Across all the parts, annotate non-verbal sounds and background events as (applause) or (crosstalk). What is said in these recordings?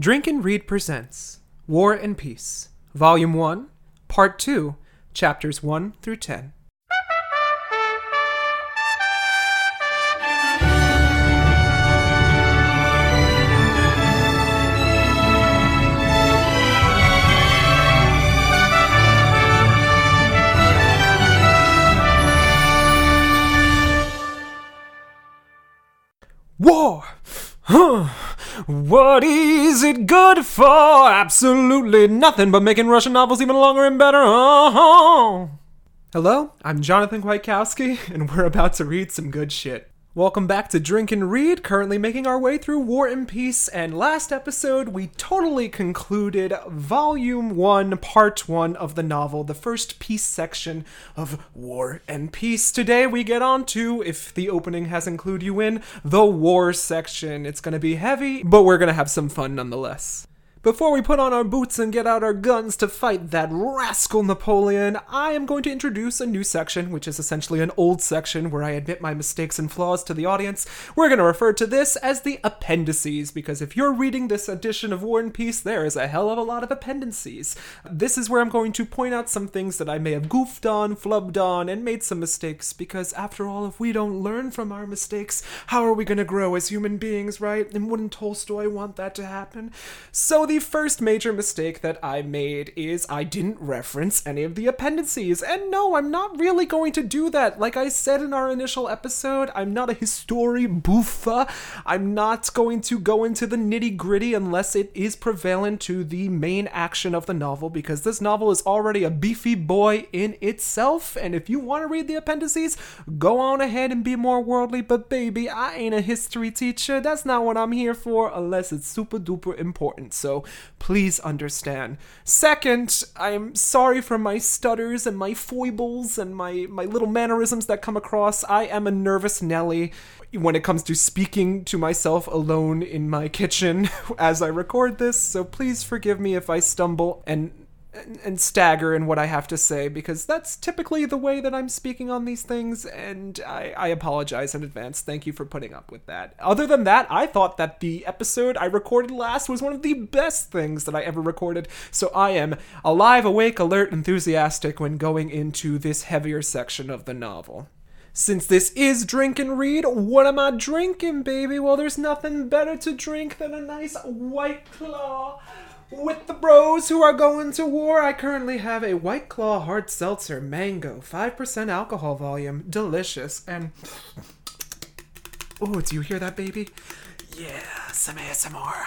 Drink and Read presents War and Peace, Volume 1, Part 2, Chapters 1 through 10. What is it good for? Absolutely nothing but making Russian novels even longer and better. Oh. Hello, I'm Jonathan Kwiatkowski, (laughs) and we're about to read some good shit. Welcome back to Drink and Read, currently making our way through War and Peace, and last episode we totally concluded Volume 1, Part 1 of the novel, the first peace section of War and Peace. Today we get on to, if the opening has included you in, the War section. It's gonna be heavy, but we're gonna have some fun nonetheless. Before we put on our boots and get out our guns to fight that rascal Napoleon, I am going to introduce a new section, which is essentially an old section where I admit my mistakes and flaws to the audience. We're going to refer to this as the appendices, because if you're reading this edition of War and Peace, there is a hell of a lot of appendices. This is where I'm going to point out some things that I may have goofed on, flubbed on, and made some mistakes, because after all, if we don't learn from our mistakes, how are we going to grow as human beings, right? And wouldn't Tolstoy want that to happen? So the first major mistake that I made is I didn't reference any of the appendices. And no, I'm not really going to do that. Like I said in our initial episode, I'm not a history buffa. I'm not going to go into the nitty gritty unless it is prevalent to the main action of the novel, because this novel is already a beefy boy in itself. And if you want to read the appendices, go on ahead and be more worldly. But baby, I ain't a history teacher. That's not what I'm here for, unless it's super duper important. So please understand. Second, I'm sorry for my stutters and my foibles and my, my little mannerisms that come across. I am a nervous Nelly when it comes to speaking to myself alone in my kitchen (laughs) as I record this, so please forgive me if I stumble and and, stagger in what I have to say because that's typically the way that I'm speaking on these things, and I, I apologize in advance. Thank you for putting up with that. Other than that, I thought that the episode I recorded last was one of the best things that I ever recorded, so I am alive, awake, alert, enthusiastic when going into this heavier section of the novel. Since this is drink and read, what am I drinking, baby? Well, there's nothing better to drink than a nice white claw with the bros who are going to war, I currently have a White Claw Hard Seltzer Mango, 5% alcohol volume, delicious, and. Oh, do you hear that, baby? Yeah, some ASMR.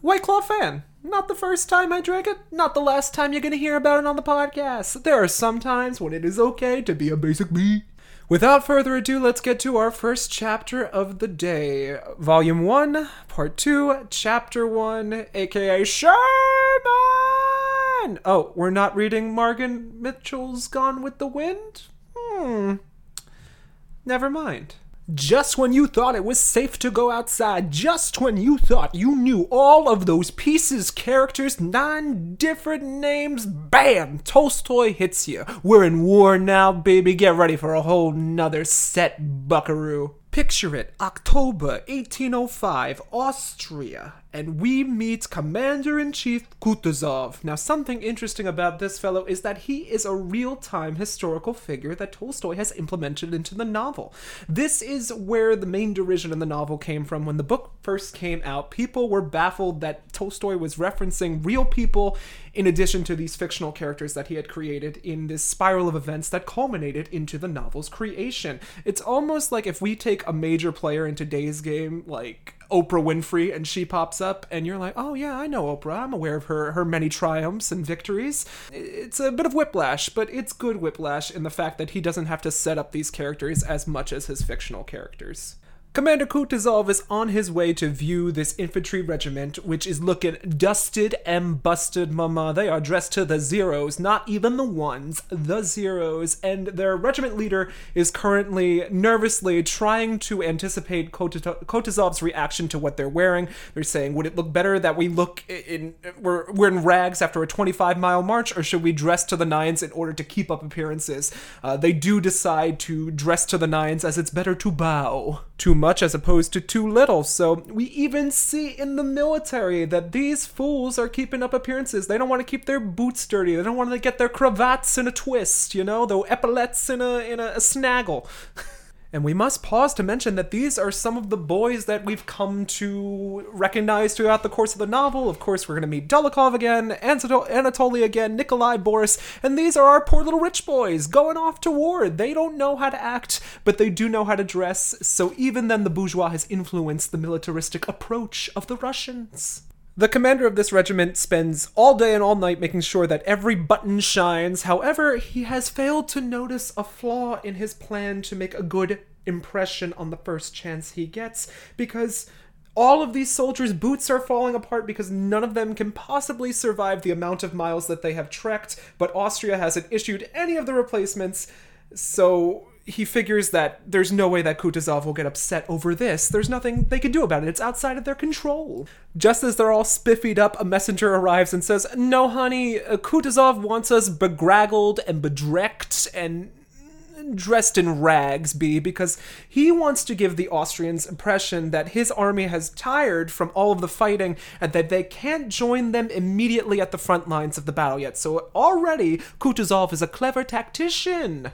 White Claw fan. Not the first time I drank it, not the last time you're gonna hear about it on the podcast. There are some times when it is okay to be a basic bee. Without further ado, let's get to our first chapter of the day. Volume 1, Part 2, Chapter 1, aka Sherman! Oh, we're not reading Margaret Mitchell's Gone with the Wind? Hmm. Never mind. Just when you thought it was safe to go outside, just when you thought you knew all of those pieces, characters, nine different names, bam! Tolstoy hits you. We're in war now, baby. Get ready for a whole nother set, buckaroo. Picture it, October 1805, Austria, and we meet Commander in Chief Kutuzov. Now, something interesting about this fellow is that he is a real time historical figure that Tolstoy has implemented into the novel. This is where the main derision in the novel came from. When the book first came out, people were baffled that Tolstoy was referencing real people in addition to these fictional characters that he had created in this spiral of events that culminated into the novel's creation. It's almost like if we take a major player in today's game, like Oprah Winfrey, and she pops up, and you're like, oh yeah, I know Oprah. I'm aware of her her many triumphs and victories. It's a bit of whiplash, but it's good whiplash in the fact that he doesn't have to set up these characters as much as his fictional characters. Commander Kutuzov is on his way to view this infantry regiment, which is looking dusted and busted, mama. They are dressed to the zeros, not even the ones, the zeros. And their regiment leader is currently nervously trying to anticipate Kutuzov's reaction to what they're wearing. They're saying, would it look better that we look in, we're, we're in rags after a 25 mile march, or should we dress to the nines in order to keep up appearances? Uh, they do decide to dress to the nines as it's better to bow to much as opposed to too little. So we even see in the military that these fools are keeping up appearances. They don't want to keep their boots dirty. They don't want to get their cravats in a twist, you know, their epaulets in a in a, a snaggle. (laughs) And we must pause to mention that these are some of the boys that we've come to recognize throughout the course of the novel. Of course, we're going to meet Dolokhov again, Anatoly again, Nikolai, Boris, and these are our poor little rich boys going off to war. They don't know how to act, but they do know how to dress, so even then the bourgeois has influenced the militaristic approach of the Russians. The commander of this regiment spends all day and all night making sure that every button shines. However, he has failed to notice a flaw in his plan to make a good impression on the first chance he gets because all of these soldiers' boots are falling apart because none of them can possibly survive the amount of miles that they have trekked, but Austria hasn't issued any of the replacements. So he figures that there's no way that Kutuzov will get upset over this. There's nothing they can do about it. It's outside of their control. Just as they're all spiffied up, a messenger arrives and says, No, honey, uh, Kutuzov wants us begraggled and bedrecked and dressed in rags, B, because he wants to give the Austrians impression that his army has tired from all of the fighting and that they can't join them immediately at the front lines of the battle yet. So already Kutuzov is a clever tactician.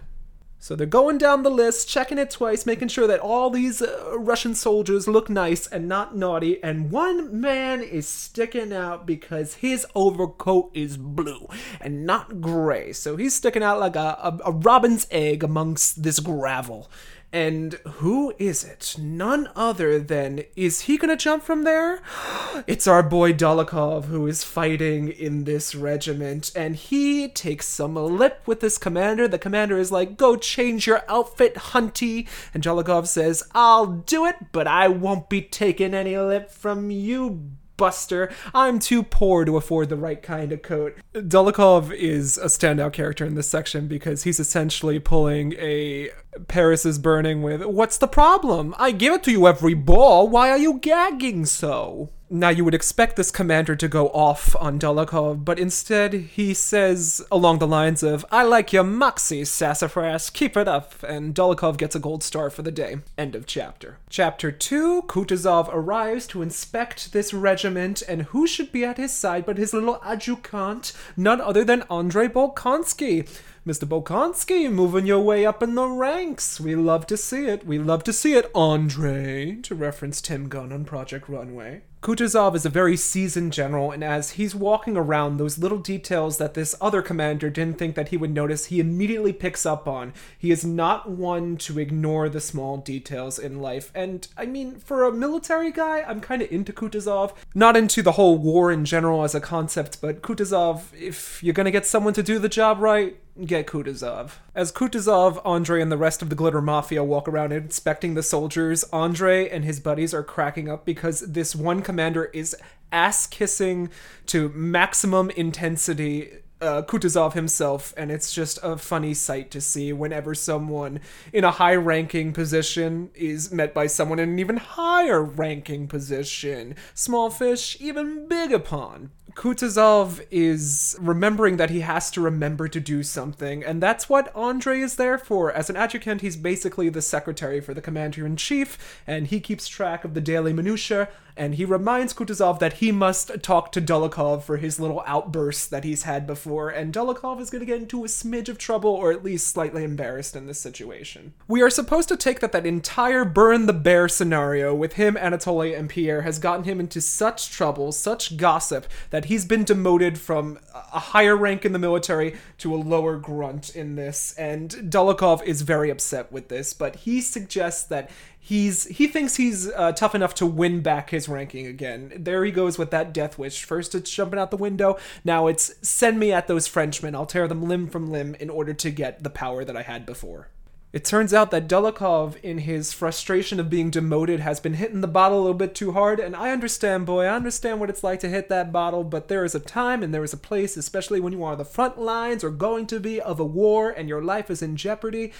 So they're going down the list, checking it twice, making sure that all these uh, Russian soldiers look nice and not naughty. And one man is sticking out because his overcoat is blue and not gray. So he's sticking out like a, a, a robin's egg amongst this gravel. And who is it? None other than is he gonna jump from there? (gasps) It's our boy Dolokhov who is fighting in this regiment, and he takes some lip with this commander. The commander is like, "Go change your outfit, hunty," and Dolokhov says, "I'll do it, but I won't be taking any lip from you, buster. I'm too poor to afford the right kind of coat. Dolokhov is a standout character in this section because he's essentially pulling a Paris is burning with, What's the problem? I give it to you every ball. Why are you gagging so? Now, you would expect this commander to go off on Dolokhov, but instead he says along the lines of, I like your moxie, sassafras, keep it up, and Dolokhov gets a gold star for the day. End of chapter. Chapter 2 Kutuzov arrives to inspect this regiment, and who should be at his side but his little adjutant, none other than Andrei Bolkonsky. Mr. Bolkonsky, moving your way up in the ranks. We love to see it. We love to see it, Andre, to reference Tim Gunn on Project Runway. Kutuzov is a very seasoned general, and as he's walking around, those little details that this other commander didn't think that he would notice, he immediately picks up on. He is not one to ignore the small details in life. And I mean, for a military guy, I'm kind of into Kutuzov. Not into the whole war in general as a concept, but Kutuzov, if you're gonna get someone to do the job right, get Kutuzov. As Kutuzov, Andre, and the rest of the Glitter Mafia walk around inspecting the soldiers, Andre and his buddies are cracking up because this one commander is ass kissing to maximum intensity uh, Kutuzov himself, and it's just a funny sight to see whenever someone in a high ranking position is met by someone in an even higher ranking position. Small fish, even bigger pond. Kutuzov is remembering that he has to remember to do something, and that's what Andre is there for. As an adjutant, he's basically the secretary for the commander in chief, and he keeps track of the daily minutiae and he reminds Kutuzov that he must talk to Dolokhov for his little outbursts that he's had before, and Dolokhov is going to get into a smidge of trouble, or at least slightly embarrassed in this situation. We are supposed to take that that entire burn the bear scenario with him, Anatoly, and Pierre has gotten him into such trouble, such gossip, that he's been demoted from a higher rank in the military to a lower grunt in this, and Dolokhov is very upset with this, but he suggests that he's he thinks he's uh, tough enough to win back his ranking again. There he goes with that death wish. First it's jumping out the window. Now it's send me at those Frenchmen. I'll tear them limb from limb in order to get the power that I had before. It turns out that Dolokhov, in his frustration of being demoted, has been hitting the bottle a little bit too hard, and I understand, boy, I understand what it's like to hit that bottle, but there is a time and there is a place, especially when you are on the front lines or going to be of a war and your life is in jeopardy,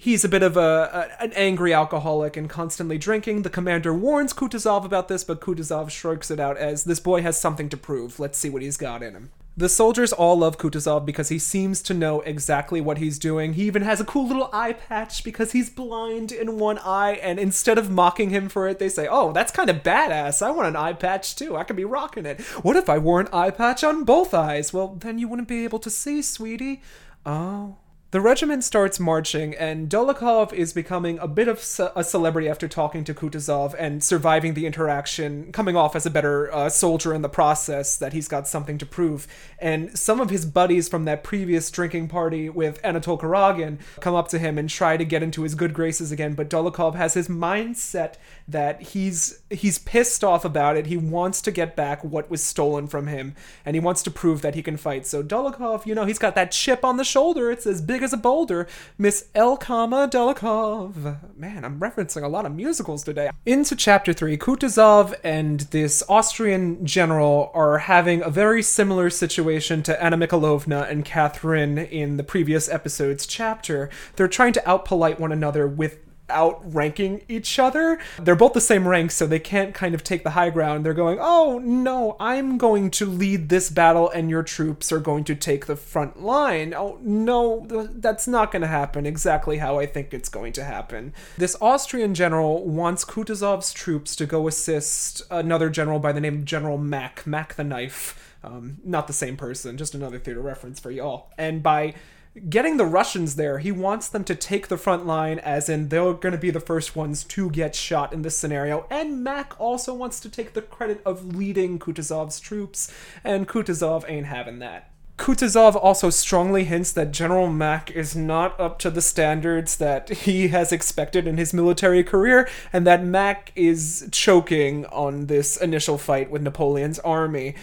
He's a bit of a, a, an angry alcoholic and constantly drinking. The commander warns Kutuzov about this, but Kutuzov shrugs it out as this boy has something to prove. Let's see what he's got in him. The soldiers all love Kutuzov because he seems to know exactly what he's doing. He even has a cool little eye patch because he's blind in one eye, and instead of mocking him for it, they say, Oh, that's kind of badass. I want an eye patch too. I could be rocking it. What if I wore an eye patch on both eyes? Well, then you wouldn't be able to see, sweetie. Oh. The regiment starts marching, and Dolokhov is becoming a bit of ce- a celebrity after talking to Kutuzov and surviving the interaction, coming off as a better uh, soldier in the process, that he's got something to prove. And some of his buddies from that previous drinking party with Anatol Kuragin come up to him and try to get into his good graces again, but Dolokhov has his mindset that he's he's pissed off about it. He wants to get back what was stolen from him, and he wants to prove that he can fight. So Dolokhov, you know, he's got that chip on the shoulder. It's as big as a boulder. Miss Elkama Dolokhov. Man, I'm referencing a lot of musicals today. Into chapter three, Kutuzov and this Austrian general are having a very similar situation to Anna Mikhailovna and Catherine in the previous episode's chapter. They're trying to outpolite one another with outranking each other. They're both the same rank, so they can't kind of take the high ground. They're going, oh no, I'm going to lead this battle and your troops are going to take the front line. Oh no, that's not going to happen exactly how I think it's going to happen. This Austrian general wants Kutuzov's troops to go assist another general by the name of General Mack, Mack the Knife. Um, not the same person, just another theater reference for y'all. And by getting the Russians there, he wants them to take the front line, as in they're going to be the first ones to get shot in this scenario. And Mack also wants to take the credit of leading Kutuzov's troops, and Kutuzov ain't having that. Kutuzov also strongly hints that General Mack is not up to the standards that he has expected in his military career, and that Mack is choking on this initial fight with Napoleon's army.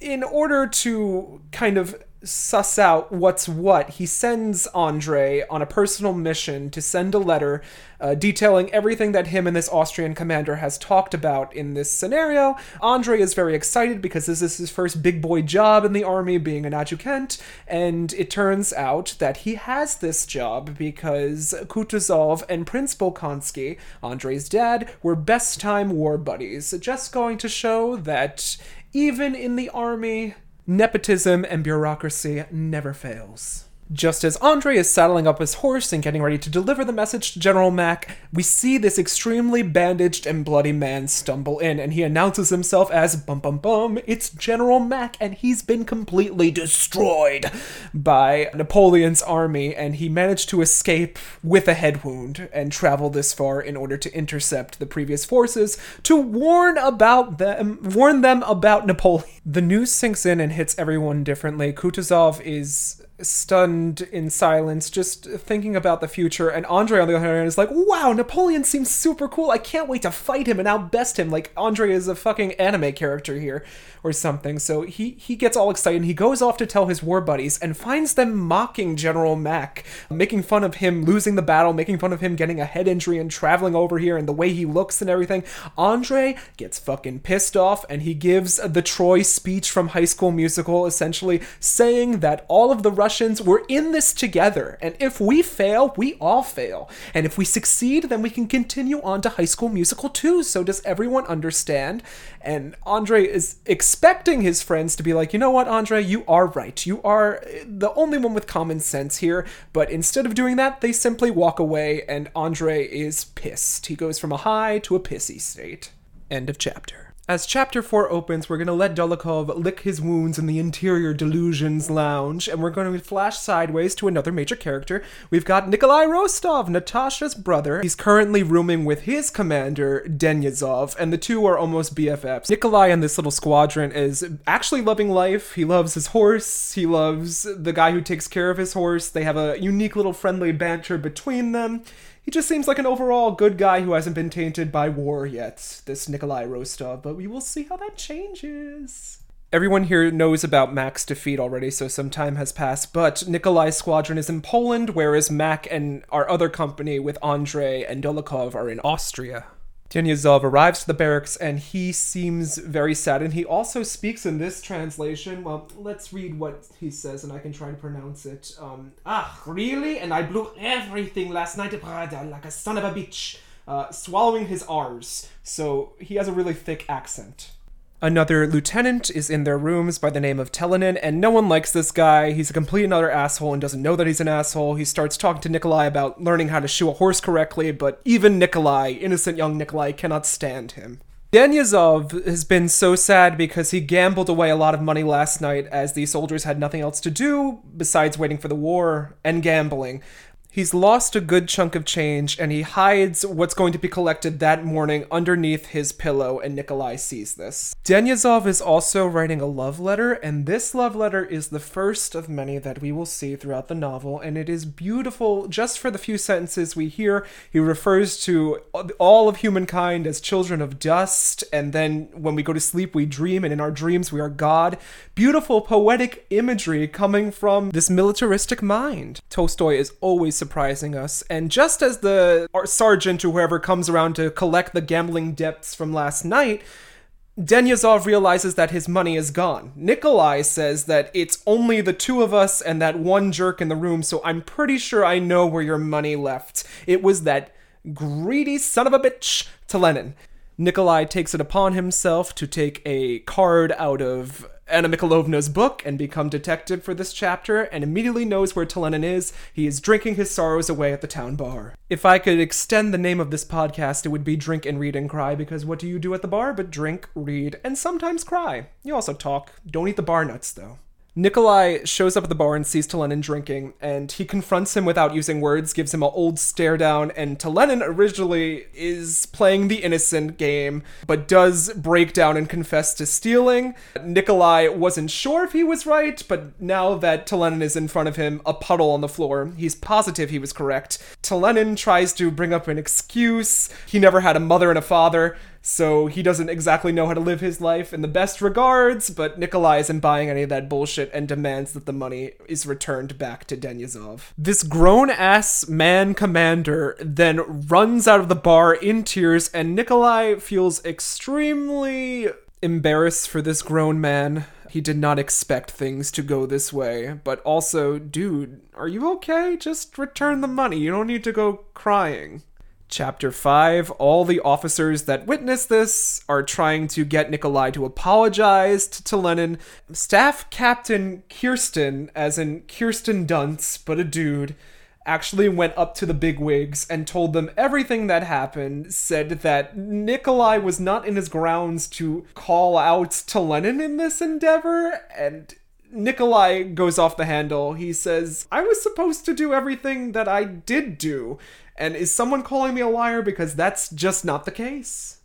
In order to kind of suss out what's what, he sends Andre on a personal mission to send a letter uh, detailing everything that him and this Austrian commander has talked about in this scenario. Andre is very excited because this is his first big boy job in the army, being an adjutant, and it turns out that he has this job because Kutuzov and Prince Bolkonsky, Andre's dad, were best time war buddies, just going to show that even in the army, nepotism and bureaucracy never fails. Just as Andre is saddling up his horse and getting ready to deliver the message to General Mack, we see this extremely bandaged and bloody man stumble in, and he announces himself as bum bum bum, it's General Mack, and he's been completely destroyed by Napoleon's army, and he managed to escape with a head wound and travel this far in order to intercept the previous forces to warn about them warn them about Napoleon. The news sinks in and hits everyone differently. Kutuzov is stunned in silence, just thinking about the future. And Andre, on the other hand, is like, wow, Napoleon seems super cool. I can't wait to fight him and outbest him. Like, Andre is a fucking anime character here or something. So he, he gets all excited and he goes off to tell his war buddies and finds them mocking General Mack, making fun of him losing the battle, making fun of him getting a head injury and traveling over here and the way he looks and everything. Andre gets fucking pissed off and he gives the Troy speech from High School Musical, essentially saying that all of the Were in this together. And if we fail, we all fail. And if we succeed, then we can continue on to High School Musical 2. So does everyone understand? And Andre is expecting his friends to be like, you know what, Andre, you are right. You are the only one with common sense here. But instead of doing that, they simply walk away, and Andre is pissed. He goes from a high to a pissy state. End of chapter. As chapter 4 opens, we're going to let Dolokhov lick his wounds in the interior delusions lounge, and we're going to flash sideways to another major character. We've got Nikolai Rostov, Natasha's brother. He's currently rooming with his commander, Denyazov, and the two are almost BFFs. Nikolai and this little squadron is actually loving life. He loves his horse, he loves the guy who takes care of his horse. They have a unique little friendly banter between them. He just seems like an overall good guy who hasn't been tainted by war yet, this Nikolai Rostov, but we will see how that changes. Everyone here knows about Mack's defeat already, so some time has passed, but Nikolai's squadron is in Poland, whereas Mack and our other company with Andre and Dolokhov are in Austria. Denyazov arrives to the barracks and he seems very sad. And he also speaks in this translation. Well, let's read what he says and I can try to pronounce it. Um, ah, really? And I blew everything last night, brother, like a son of a bitch. Uh, swallowing his R's. So he has a really thick accent. Another lieutenant is in their rooms by the name of Telenin, and no one likes this guy. He's a complete another asshole and doesn't know that he's an asshole. He starts talking to Nikolai about learning how to shoe a horse correctly, but even Nikolai, innocent young Nikolai, cannot stand him. Denyazov has been so sad because he gambled away a lot of money last night as the soldiers had nothing else to do besides waiting for the war and gambling. He's lost a good chunk of change and he hides what's going to be collected that morning underneath his pillow, and Nikolai sees this. Denyazov is also writing a love letter, and this love letter is the first of many that we will see throughout the novel, and it is beautiful just for the few sentences we hear. He refers to all of humankind as children of dust, and then when we go to sleep, we dream, and in our dreams, we are God. Beautiful poetic imagery coming from this militaristic mind. Tolstoy is always surprising us. And just as the sergeant or whoever comes around to collect the gambling debts from last night, Denyazov realizes that his money is gone. Nikolai says that it's only the two of us and that one jerk in the room, so I'm pretty sure I know where your money left. It was that greedy son of a bitch Telenin. Nikolai takes it upon himself to take a card out of Anna Mikhailovna's book and become detective for this chapter and immediately knows where Telenin is. He is drinking his sorrows away at the town bar. If I could extend the name of this podcast, it would be Drink and Read and Cry because what do you do at the bar but drink, read, and sometimes cry? You also talk. Don't eat the bar nuts though. Nikolai shows up at the bar and sees Telenin drinking, and he confronts him without using words, gives him an old stare down, and Telenin originally is playing the innocent game, but does break down and confess to stealing. Nikolai wasn't sure if he was right, but now that Telenin is in front of him, a puddle on the floor, he's positive he was correct. Telenin tries to bring up an excuse. He never had a mother and a father so he doesn't exactly know how to live his life in the best regards, but Nikolai isn't buying any of that bullshit and demands that the money is returned back to Denyazov. This grown ass man commander then runs out of the bar in tears, and Nikolai feels extremely embarrassed for this grown man. He did not expect things to go this way, but also, dude, are you okay? Just return the money. You don't need to go crying. Chapter 5 All the officers that witness this are trying to get Nikolai to apologize to, Telenin. Staff Captain Kirsten, as in Kirsten Dunst, but a dude, actually went up to the bigwigs and told them everything that happened, said that Nikolai was not in his grounds to call out Telenin in this endeavor, and Nikolai goes off the handle. He says, I was supposed to do everything that I did do. And is someone calling me a liar? Because that's just not the case.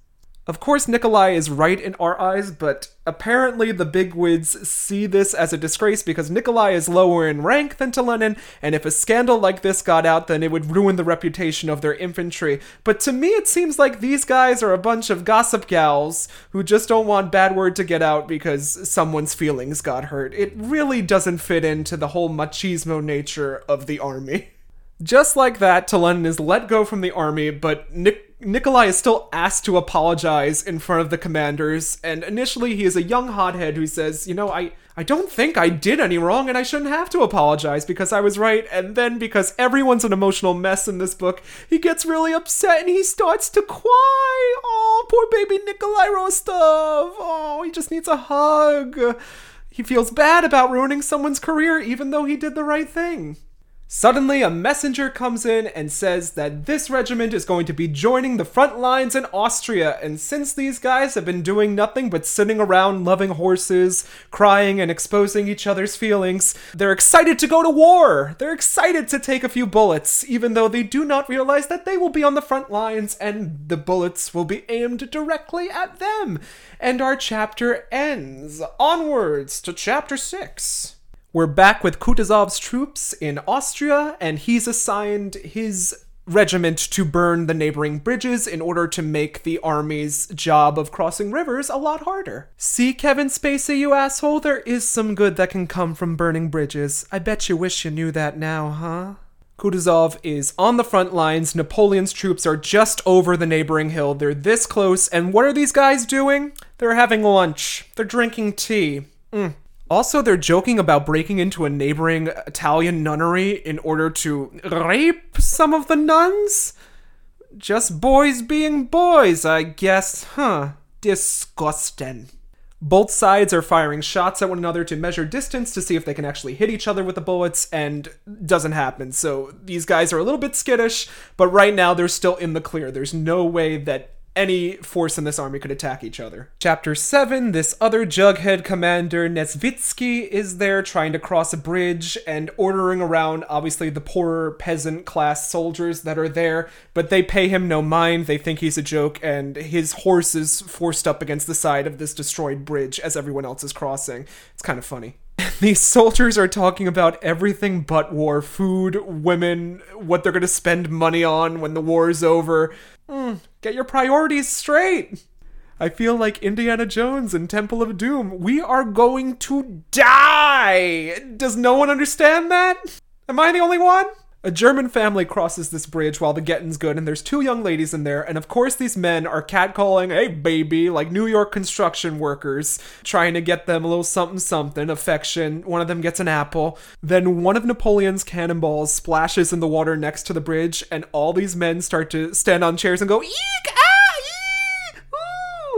Of course, Nikolai is right in our eyes, but apparently the bigwigs see this as a disgrace because Nikolai is lower in rank than Telenin, and if a scandal like this got out, then it would ruin the reputation of their infantry. But to me, it seems like these guys are a bunch of gossip gals who just don't want bad word to get out because someone's feelings got hurt. It really doesn't fit into the whole machismo nature of the army. (laughs) Just like that, Telenin is let go from the army, but Nik- Nikolai is still asked to apologize in front of the commanders, and initially he is a young hothead who says, You know, I, I don't think I did any wrong and I shouldn't have to apologize because I was right, and then because everyone's an emotional mess in this book, he gets really upset and he starts to cry. Oh, poor baby Nikolai Rostov. Oh, he just needs a hug. He feels bad about ruining someone's career even though he did the right thing. Suddenly, a messenger comes in and says that this regiment is going to be joining the front lines in Austria, and since these guys have been doing nothing but sitting around loving horses, crying, and exposing each other's feelings, they're excited to go to war! They're excited to take a few bullets, even though they do not realize that they will be on the front lines and the bullets will be aimed directly at them. And our chapter ends. Onwards to chapter 6. We're back with Kutuzov's troops in Austria, and he's assigned his regiment to burn the neighboring bridges in order to make the army's job of crossing rivers a lot harder. See, Kevin Spacey, you asshole, there is some good that can come from burning bridges. I bet you wish you knew that now, huh? Kutuzov is on the front lines. Napoleon's troops are just over the neighboring hill. They're this close, and what are these guys doing? They're having lunch. They're drinking tea. Mm, also, they're joking about breaking into a neighboring Italian nunnery in order to rape some of the nuns? Just boys being boys, I guess, huh? Disgusting. Both sides are firing shots at one another to measure distance to see if they can actually hit each other with the bullets, and doesn't happen. So these guys are a little bit skittish, but right now they're still in the clear. There's no way that any force in this army could attack each other. Chapter 7 This other Jughead commander, Nesvitsky, is there trying to cross a bridge and ordering around, obviously, the poorer peasant class soldiers that are there, but they pay him no mind. They think he's a joke, and his horse is forced up against the side of this destroyed bridge as everyone else is crossing. It's kind of funny. (laughs) These soldiers are talking about everything but war food, women, what they're going to spend money on when the war is over. Mm, get your priorities straight. I feel like Indiana Jones in Temple of Doom. We are going to die! Does no one understand that? Am I the only one? A German family crosses this bridge while the getting's good, and there's two young ladies in there, and of course these men are catcalling, hey baby, like New York construction workers, trying to get them a little something something, affection. One of them gets an apple. Then one of Napoleon's cannonballs splashes in the water next to the bridge, and all these men start to stand on chairs and go, eek, ah, eek,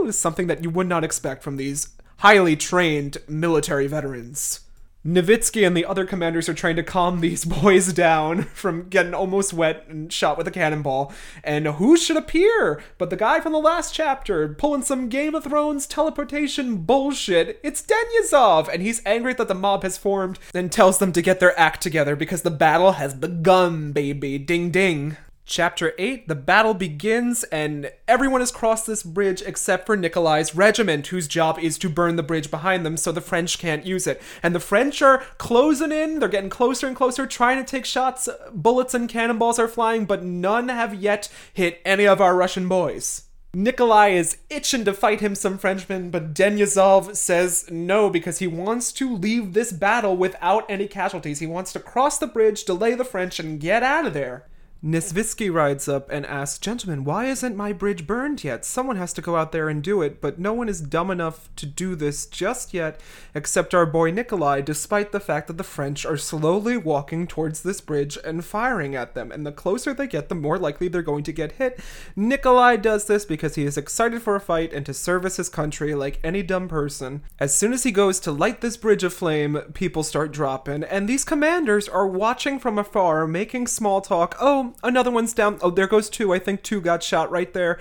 ooh, something that you would not expect from these highly trained military veterans. Nesvitsky and the other commanders are trying to calm these (laughs) boys down from getting almost wet and shot with a cannonball. And who should appear but the guy from the last chapter, pulling some Game of Thrones teleportation bullshit? It's Denyazov, and he's angry that the mob has formed and tells them to get their act together because the battle has begun, baby. Ding ding. Chapter 8 The battle begins, and everyone has crossed this bridge except for Nikolai's regiment, whose job is to burn the bridge behind them so the French can't use it. And the French are closing in, they're getting closer and closer, trying to take shots. Bullets and cannonballs are flying, but none have yet hit any of our Russian boys. Nikolai is itching to fight him some Frenchmen, but Denyazov says no because he wants to leave this battle without any casualties. He wants to cross the bridge, delay the French, and get out of there. Nesvitsky rides up and asks, Gentlemen, why isn't my bridge burned yet? Someone has to go out there and do it, but no one is dumb enough to do this just yet, except our boy Nikolai, despite the fact that the French are slowly walking towards this bridge and firing at them. And the closer they get, the more likely they're going to get hit. Nikolai does this because he is excited for a fight and to service his country like any dumb person. As soon as he goes to light this bridge aflame, people start dropping, and these commanders are watching from afar, making small talk. Oh, another one's down. Oh, there goes two. I think two got shot right there.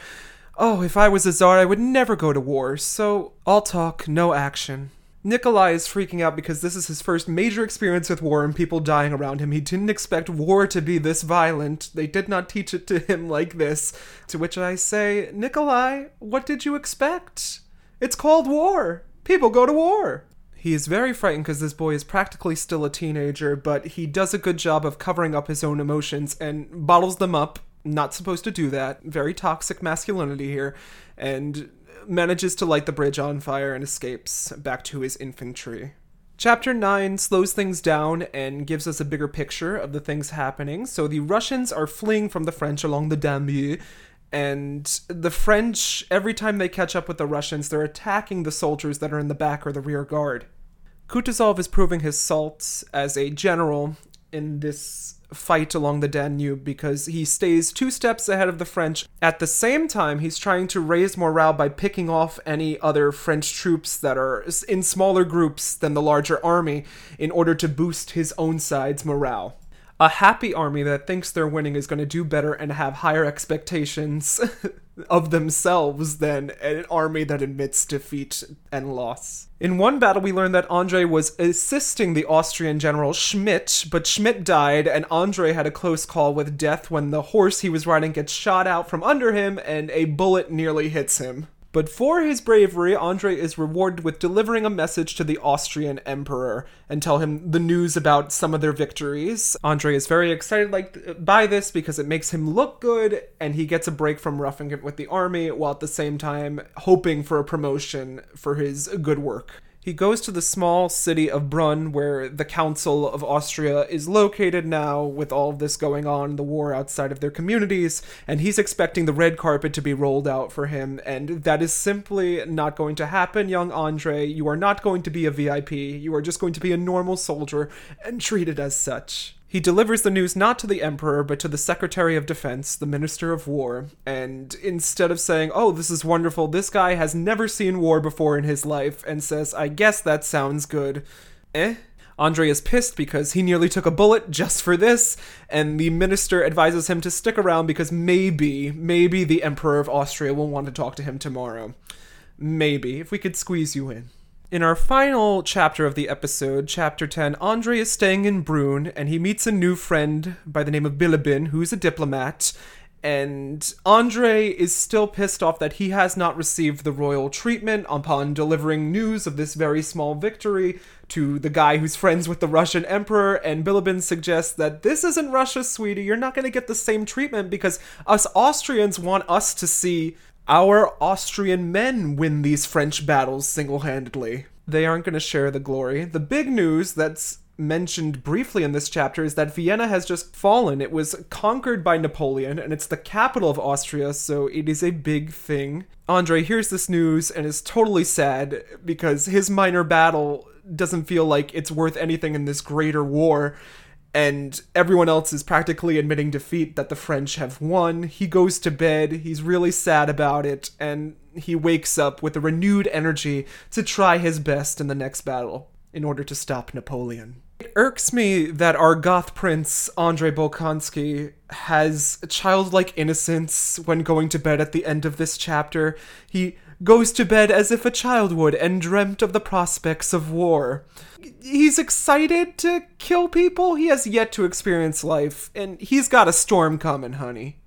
Oh, if I was a czar, I would never go to war. So, all talk, no action. Nikolai is freaking out because this is his first major experience with war and people dying around him. He didn't expect war to be this violent. They did not teach it to him like this. To which I say, Nikolai, what did you expect? It's called war. People go to war. He is very frightened because this boy is practically still a teenager, but he does a good job of covering up his own emotions and bottles them up. Not supposed to do that. Very toxic masculinity here. And manages to light the bridge on fire and escapes back to his infantry. Chapter 9 slows things down and gives us a bigger picture of the things happening. So the Russians are fleeing from the French along the Danube, and the French, every time they catch up with the Russians, they're attacking the soldiers that are in the back or the rear guard. Kutuzov is proving his salt as a general in this fight along the Danube because he stays two steps ahead of the French. At the same time, he's trying to raise morale by picking off any other French troops that are in smaller groups than the larger army in order to boost his own side's morale a happy army that thinks they're winning is going to do better and have higher expectations (laughs) of themselves than an army that admits defeat and loss. In one battle, we learned that Andre was assisting the Austrian general Schmidt, but Schmidt died, and Andre had a close call with death when the horse he was riding gets shot out from under him and a bullet nearly hits him. But for his bravery, Andre is rewarded with delivering a message to the Austrian emperor and tell him the news about some of their victories. Andre is very excited like by this because it makes him look good and he gets a break from roughing it with the army while at the same time hoping for a promotion for his good work. He goes to the small city of Brunn, where the Council of Austria is located now, with all of this going on, the war outside of their communities, and he's expecting the red carpet to be rolled out for him, and that is simply not going to happen, young Andre. You are not going to be a VIP, you are just going to be a normal soldier and treated as such. He delivers the news not to the Emperor, but to the Secretary of Defense, the Minister of War. And instead of saying, Oh, this is wonderful, this guy has never seen war before in his life, and says, I guess that sounds good. Eh? Andre is pissed because he nearly took a bullet just for this, and the minister advises him to stick around because maybe, maybe the Emperor of Austria will want to talk to him tomorrow. Maybe, if we could squeeze you in. In our final chapter of the episode, chapter 10, Andre is staying in Brunn and he meets a new friend by the name of Bilibin, who's a diplomat. And Andre is still pissed off that he has not received the royal treatment upon delivering news of this very small victory to the guy who's friends with the Russian emperor. And Bilibin suggests that this isn't Russia, sweetie. You're not going to get the same treatment because us Austrians want us to see our Austrian men win these French battles single handedly. They aren't going to share the glory. The big news that's mentioned briefly in this chapter is that Vienna has just fallen. It was conquered by Napoleon, and it's the capital of Austria, so it is a big thing. Andre hears this news and is totally sad because his minor battle doesn't feel like it's worth anything in this greater war and everyone else is practically admitting defeat that the French have won. He goes to bed, he's really sad about it, and he wakes up with a renewed energy to try his best in the next battle in order to stop Napoleon. It irks me that our goth prince, Andrei Bolkonsky, has childlike innocence when going to bed at the end of this chapter. He goes to bed as if a child would and dreamt of the prospects of war. He's excited to kill people. He has yet to experience life, and he's got a storm coming, honey.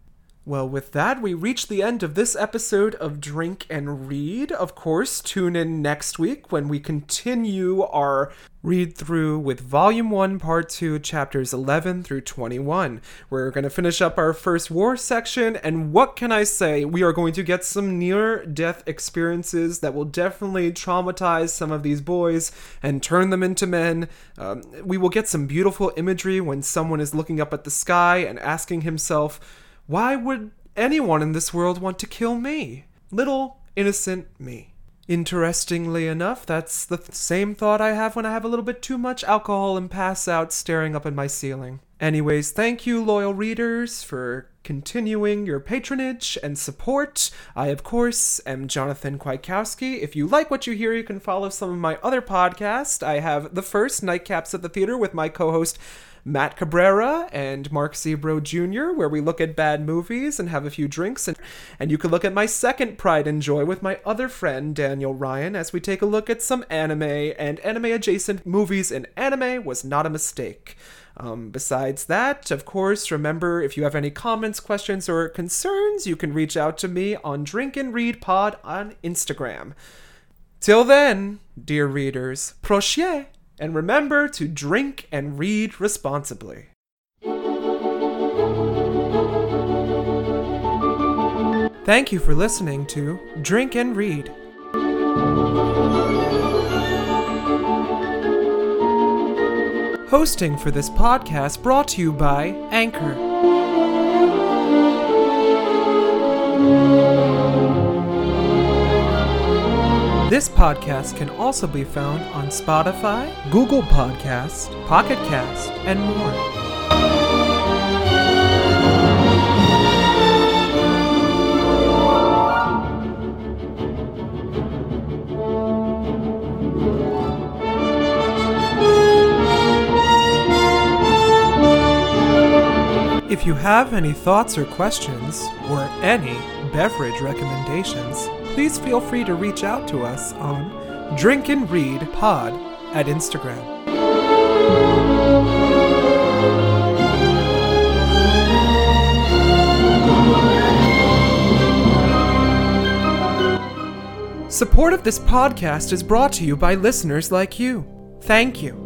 Well, with that, we reach the end of this episode of Drink and Read. Of course, tune in next week when we continue our read through with Volume 1, Part 2, Chapters 11 through 21. We're going to finish up our first war section, and what can I say? We are going to get some near death experiences that will definitely traumatize some of these boys and turn them into men. Um, we will get some beautiful imagery when someone is looking up at the sky and asking himself, why would anyone in this world want to kill me? Little, innocent me. Interestingly enough, that's the same thought I have when I have a little bit too much alcohol and pass out staring up at my ceiling. Anyways, thank you, loyal readers, for continuing your patronage and support. I, of course, am Jonathan Kwiatkowski. If you like what you hear, you can follow some of my other podcasts. I have the first Nightcaps at the Theater with my co host. Matt Cabrera and Mark Zebro Jr., where we look at bad movies and have a few drinks. And, and you can look at my second Pride and Joy with my other friend, Daniel Ryan, as we take a look at some anime and anime adjacent movies and anime was not a mistake. Um, besides that, of course, remember if you have any comments, questions, or concerns, you can reach out to me on Drink and Read Pod on Instagram. Till then, dear readers, prochain! And remember to drink and read responsibly. Thank you for listening to Drink and Read. Hosting for this podcast brought to you by Anchor. This podcast can also be found on Spotify, Google Podcast, Pocket Cast, and more. If you have any thoughts or questions, or any beverage recommendations, please feel free to reach out to us on Drink and Read Pod at Instagram. Support of this podcast is brought to you by listeners like you. Thank you.